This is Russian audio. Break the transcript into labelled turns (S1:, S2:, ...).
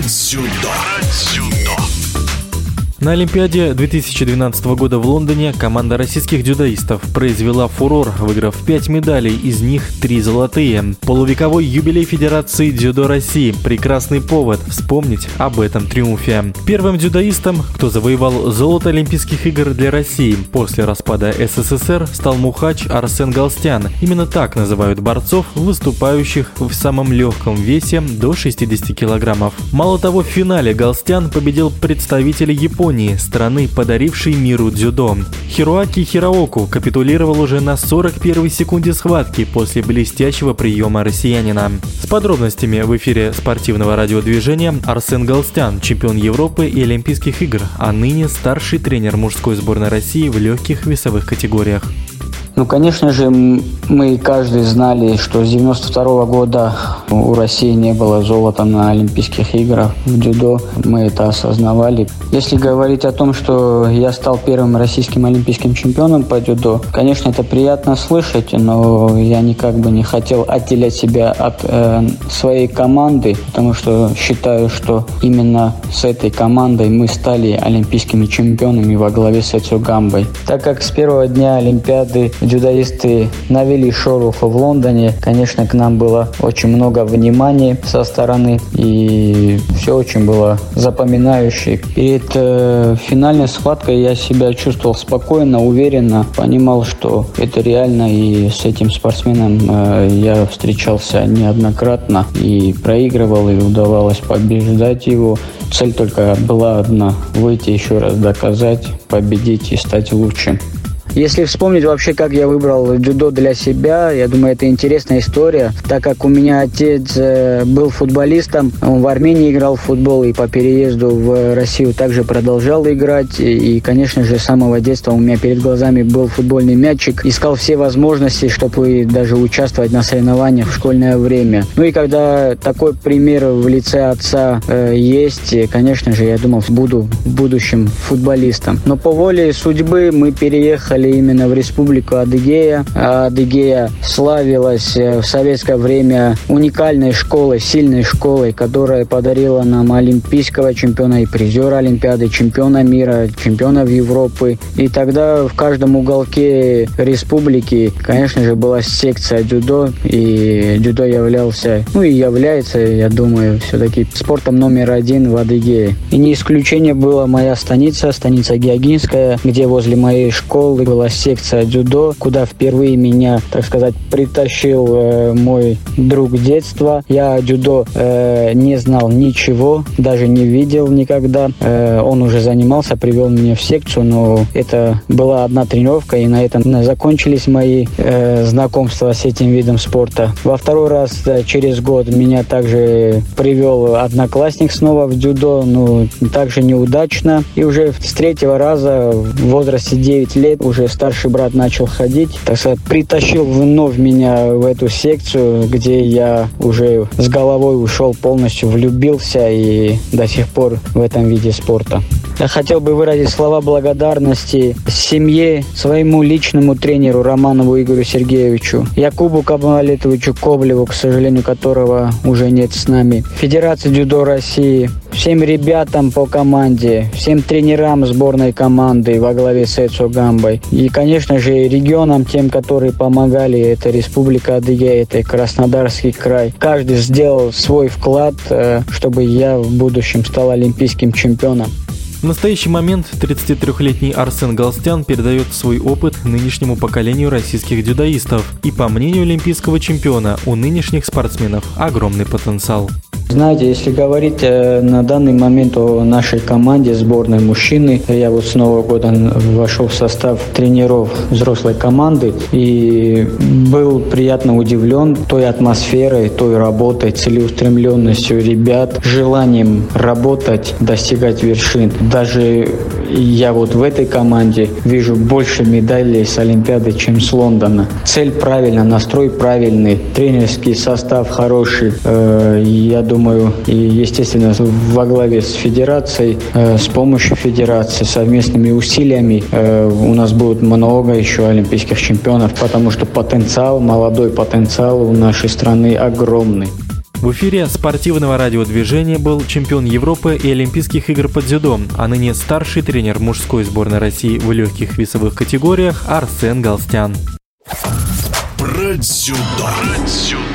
S1: про дзюдо.
S2: На Олимпиаде 2012 года в Лондоне команда российских дзюдоистов произвела фурор, выиграв 5 медалей, из них 3 золотые. Полувековой юбилей Федерации дзюдо России – прекрасный повод вспомнить об этом триумфе. Первым дзюдоистом, кто завоевал золото Олимпийских игр для России после распада СССР, стал мухач Арсен Галстян. Именно так называют борцов, выступающих в самом легком весе до 60 килограммов. Мало того, в финале Галстян победил представителя Японии Японии, страны, подарившей миру дзюдо. Хироаки Хираоку капитулировал уже на 41 секунде схватки после блестящего приема россиянина. С подробностями в эфире спортивного радиодвижения Арсен Галстян, чемпион Европы и Олимпийских игр, а ныне старший тренер мужской сборной России в легких весовых категориях.
S3: Ну, конечно же, мы каждый знали, что с 92 года у России не было золота на Олимпийских играх в дзюдо. Мы это осознавали. Если говорить о том, что я стал первым российским олимпийским чемпионом по дзюдо, конечно, это приятно слышать, но я никак бы не хотел отделять себя от э, своей команды, потому что считаю, что именно с этой командой мы стали олимпийскими чемпионами во главе с Эцу Гамбой. Так как с первого дня Олимпиады дзюдоисты навели шороху в Лондоне. Конечно, к нам было очень много внимания со стороны, и все очень было запоминающе. Перед э, финальной схваткой я себя чувствовал спокойно, уверенно, понимал, что это реально, и с этим спортсменом э, я встречался неоднократно и проигрывал, и удавалось побеждать его. Цель только была одна – выйти еще раз доказать, победить и стать лучшим. Если вспомнить вообще, как я выбрал дзюдо для себя, я думаю, это интересная история, так как у меня отец э, был футболистом, он в Армении играл в футбол и по переезду в Россию также продолжал играть. И, конечно же, с самого детства у меня перед глазами был футбольный мячик. Искал все возможности, чтобы даже участвовать на соревнованиях в школьное время. Ну и когда такой пример в лице отца э, есть, конечно же, я думал, буду в будущем футболистом. Но по воле судьбы мы переехали приехали именно в республику Адыгея. А Адыгея славилась э, в советское время уникальной школой, сильной школой, которая подарила нам олимпийского чемпиона и призера Олимпиады, чемпиона мира, чемпиона Европы. И тогда в каждом уголке республики, конечно же, была секция дзюдо, и дзюдо являлся, ну и является, я думаю, все-таки спортом номер один в Адыгее. И не исключение была моя станица, станица Геогинская, где возле моей школы была секция дзюдо, куда впервые меня, так сказать, притащил э, мой друг детства. Я дзюдо э, не знал ничего, даже не видел никогда. Э, он уже занимался, привел меня в секцию, но это была одна тренировка, и на этом закончились мои э, знакомства с этим видом спорта. Во второй раз э, через год меня также привел одноклассник снова в дзюдо, но также неудачно. И уже с третьего раза в возрасте 9 лет уже уже старший брат начал ходить, так сказать, притащил вновь меня в эту секцию, где я уже с головой ушел полностью, влюбился и до сих пор в этом виде спорта. Я хотел бы выразить слова благодарности семье, своему личному тренеру Романову Игорю Сергеевичу, Якубу Кабалетовичу Коблеву, к сожалению, которого уже нет с нами, Федерации дзюдо России, всем ребятам по команде, всем тренерам сборной команды во главе с Эцо Гамбой. И, конечно же, регионам, тем, которые помогали, это Республика Адыгея, это Краснодарский край. Каждый сделал свой вклад, э, чтобы я в будущем стал олимпийским чемпионом.
S2: В настоящий момент 33-летний Арсен Галстян передает свой опыт нынешнему поколению российских дзюдоистов. И по мнению олимпийского чемпиона, у нынешних спортсменов огромный потенциал.
S3: Знаете, если говорить э, на данный момент о нашей команде сборной мужчины, я вот с Нового года вошел в состав тренеров взрослой команды и был приятно удивлен той атмосферой, той работой, целеустремленностью ребят, желанием работать, достигать вершин. Даже я вот в этой команде вижу больше медалей с Олимпиады, чем с Лондона. Цель правильная, настрой правильный, тренерский состав хороший. Э, я думаю, и, естественно, во главе с федерацией, э, с помощью федерации, совместными усилиями э, у нас будет много еще олимпийских чемпионов, потому что потенциал, молодой потенциал у нашей страны огромный.
S2: В эфире спортивного радиодвижения был чемпион Европы и Олимпийских игр по дзюдо, а ныне старший тренер мужской сборной России в легких весовых категориях Арсен Галстян.
S1: Про дзюдо. Про дзюдо.